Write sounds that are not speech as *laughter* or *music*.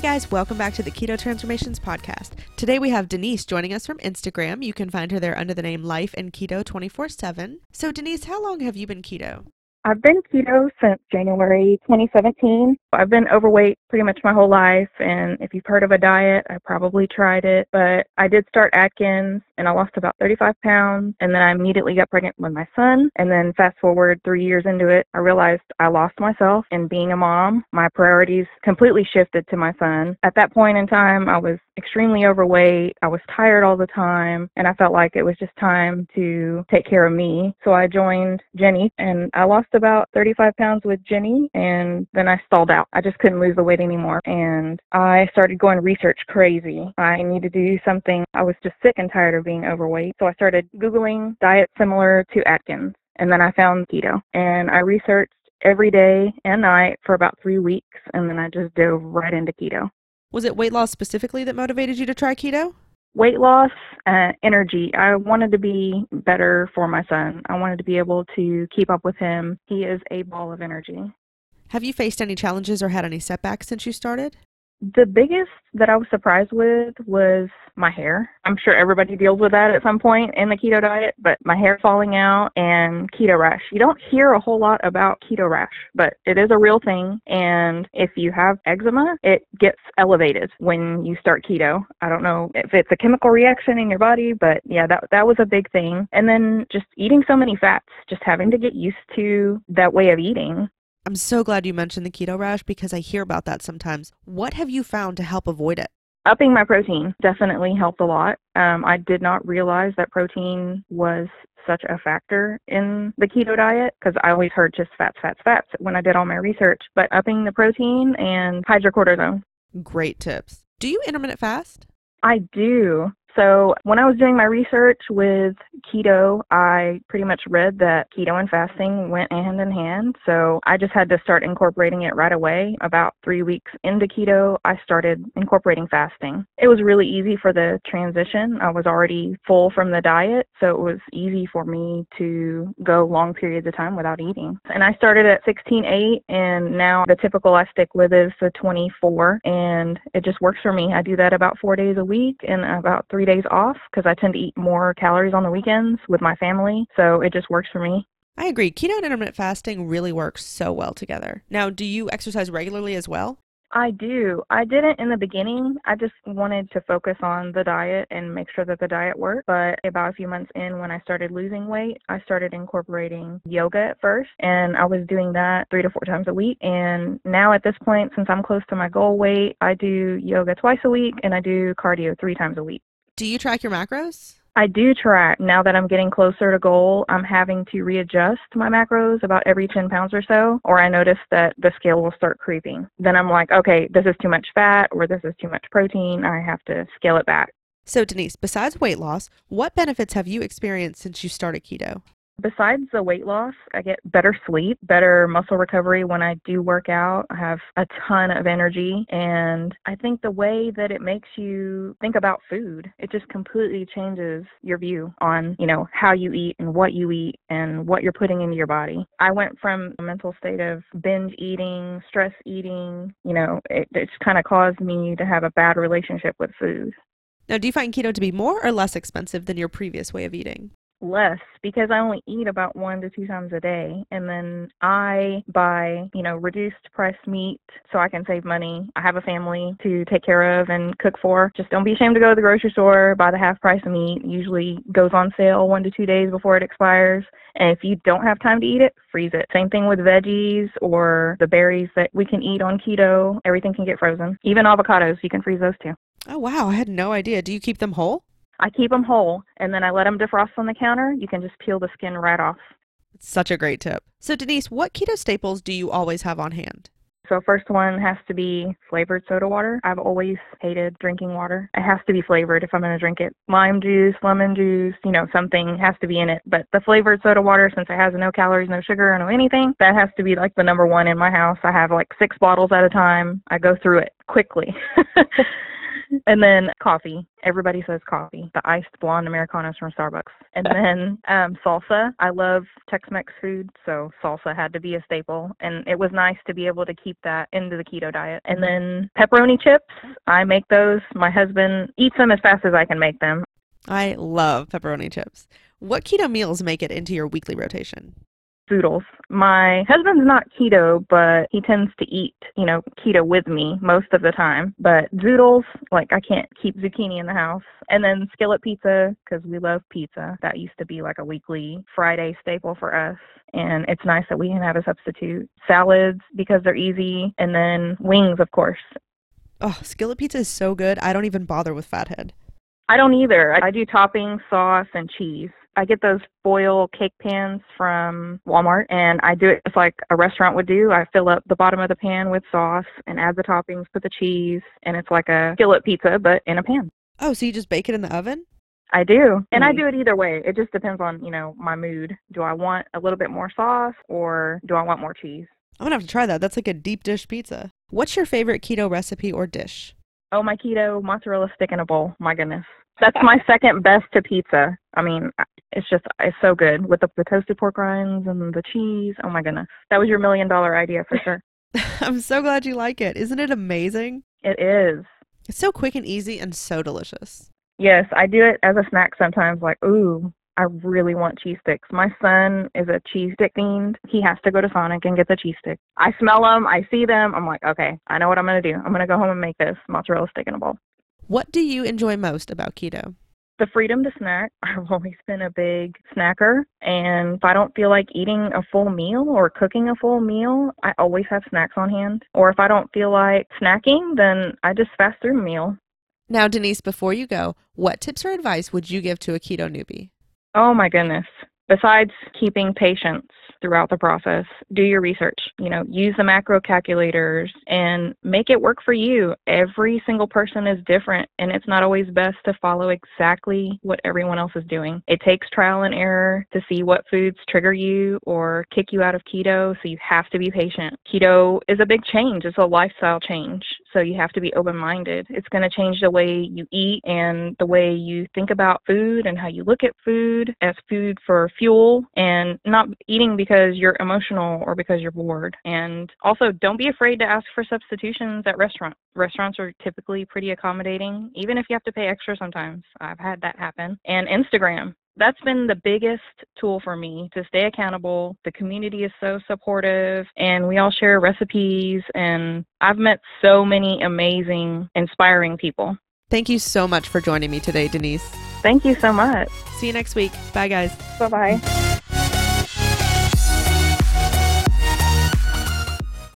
Hey guys, welcome back to the Keto Transformations Podcast. Today we have Denise joining us from Instagram. You can find her there under the name Life and Keto 24 7. So, Denise, how long have you been keto? I've been keto since January 2017. I've been overweight pretty much my whole life, and if you've heard of a diet, I probably tried it. But I did start Atkins, and I lost about 35 pounds, and then I immediately got pregnant with my son. And then fast forward three years into it, I realized I lost myself. And being a mom, my priorities completely shifted to my son. At that point in time, I was extremely overweight. I was tired all the time, and I felt like it was just time to take care of me. So I joined Jenny, and I lost about 35 pounds with Jenny, and then I stalled out. I just couldn't lose the weight anymore, and I started going research crazy. I needed to do something. I was just sick and tired of being overweight, so I started Googling diets similar to Atkins, and then I found keto, and I researched every day and night for about three weeks, and then I just dove right into keto. Was it weight loss specifically that motivated you to try keto? Weight loss, uh, energy. I wanted to be better for my son. I wanted to be able to keep up with him. He is a ball of energy. Have you faced any challenges or had any setbacks since you started? The biggest that I was surprised with was my hair. I'm sure everybody deals with that at some point in the keto diet, but my hair falling out and keto rash. You don't hear a whole lot about keto rash, but it is a real thing. And if you have eczema, it gets elevated when you start keto. I don't know if it's a chemical reaction in your body, but yeah, that, that was a big thing. And then just eating so many fats, just having to get used to that way of eating I'm so glad you mentioned the keto rash because I hear about that sometimes. What have you found to help avoid it? Upping my protein definitely helped a lot. Um, I did not realize that protein was such a factor in the keto diet because I always heard just fats, fats, fats when I did all my research. But upping the protein and hydrocortisone. Great tips. Do you intermittent fast? I do. So when I was doing my research with keto, I pretty much read that keto and fasting went hand in hand. So I just had to start incorporating it right away. About three weeks into keto, I started incorporating fasting. It was really easy for the transition. I was already full from the diet, so it was easy for me to go long periods of time without eating. And I started at 16.8, and now the typical I stick with is the 24, and it just works for me. I do that about four days a week and about three days off because I tend to eat more calories on the weekends with my family. So it just works for me. I agree. Keto and intermittent fasting really work so well together. Now, do you exercise regularly as well? I do. I didn't in the beginning. I just wanted to focus on the diet and make sure that the diet worked. But about a few months in, when I started losing weight, I started incorporating yoga at first. And I was doing that three to four times a week. And now at this point, since I'm close to my goal weight, I do yoga twice a week and I do cardio three times a week. Do you track your macros? I do track. Now that I'm getting closer to goal, I'm having to readjust my macros about every 10 pounds or so, or I notice that the scale will start creeping. Then I'm like, okay, this is too much fat or this is too much protein. I have to scale it back. So, Denise, besides weight loss, what benefits have you experienced since you started keto? Besides the weight loss, I get better sleep, better muscle recovery when I do work out. I have a ton of energy. And I think the way that it makes you think about food, it just completely changes your view on, you know, how you eat and what you eat and what you're putting into your body. I went from a mental state of binge eating, stress eating, you know, it, it's kind of caused me to have a bad relationship with food. Now, do you find keto to be more or less expensive than your previous way of eating? Less because I only eat about one to two times a day. And then I buy, you know, reduced price meat so I can save money. I have a family to take care of and cook for. Just don't be ashamed to go to the grocery store, buy the half price meat. usually goes on sale one to two days before it expires. And if you don't have time to eat it, freeze it. Same thing with veggies or the berries that we can eat on keto. Everything can get frozen. Even avocados, you can freeze those too. Oh, wow. I had no idea. Do you keep them whole? I keep them whole and then I let them defrost on the counter. You can just peel the skin right off. Such a great tip. So, Denise, what keto staples do you always have on hand? So, first one has to be flavored soda water. I've always hated drinking water. It has to be flavored if I'm going to drink it. Lime juice, lemon juice, you know, something has to be in it. But the flavored soda water, since it has no calories, no sugar, no anything, that has to be like the number one in my house. I have like six bottles at a time. I go through it quickly. *laughs* *laughs* and then coffee. Everybody says coffee. The iced blonde Americanos from Starbucks. And *laughs* then um, salsa. I love Tex-Mex food, so salsa had to be a staple. And it was nice to be able to keep that into the keto diet. And then pepperoni chips. I make those. My husband eats them as fast as I can make them. I love pepperoni chips. What keto meals make it into your weekly rotation? Zoodles. My husband's not keto, but he tends to eat, you know, keto with me most of the time. But zoodles, like I can't keep zucchini in the house. And then skillet pizza, because we love pizza. That used to be like a weekly Friday staple for us. And it's nice that we can have a substitute. Salads, because they're easy. And then wings, of course. Oh, skillet pizza is so good. I don't even bother with fathead. I don't either. I do topping, sauce, and cheese. I get those foil cake pans from Walmart and I do it just like a restaurant would do. I fill up the bottom of the pan with sauce and add the toppings, put the cheese, and it's like a skillet pizza but in a pan. Oh, so you just bake it in the oven? I do. And I do it either way. It just depends on, you know, my mood. Do I want a little bit more sauce or do I want more cheese? I'm going to have to try that. That's like a deep dish pizza. What's your favorite keto recipe or dish? Oh, my keto mozzarella stick in a bowl. My goodness. That's my second best to pizza. I mean, it's just it's so good with the, the toasted pork rinds and the cheese. Oh my goodness, that was your million dollar idea for sure. *laughs* I'm so glad you like it. Isn't it amazing? It is. It's so quick and easy and so delicious. Yes, I do it as a snack sometimes. Like, ooh, I really want cheese sticks. My son is a cheese stick fiend. He has to go to Sonic and get the cheese stick. I smell them, I see them. I'm like, okay, I know what I'm gonna do. I'm gonna go home and make this mozzarella stick in a bowl. What do you enjoy most about keto? The freedom to snack. *laughs* I've always been a big snacker. And if I don't feel like eating a full meal or cooking a full meal, I always have snacks on hand. Or if I don't feel like snacking, then I just fast through a meal. Now, Denise, before you go, what tips or advice would you give to a keto newbie? Oh my goodness. Besides keeping patience throughout the process, do your research. You know, use the macro calculators and make it work for you. Every single person is different, and it's not always best to follow exactly what everyone else is doing. It takes trial and error to see what foods trigger you or kick you out of keto, so you have to be patient. Keto is a big change, it's a lifestyle change. So you have to be open minded. It's going to change the way you eat and the way you think about food and how you look at food as food for fuel and not eating because you're emotional or because you're bored. And also, don't be afraid to ask for substitutions at restaurants. Restaurants are typically pretty accommodating, even if you have to pay extra sometimes. I've had that happen. And Instagram that's been the biggest tool for me to stay accountable. The community is so supportive and we all share recipes and I've met so many amazing, inspiring people. Thank you so much for joining me today, Denise. Thank you so much. See you next week. Bye, guys. Bye bye.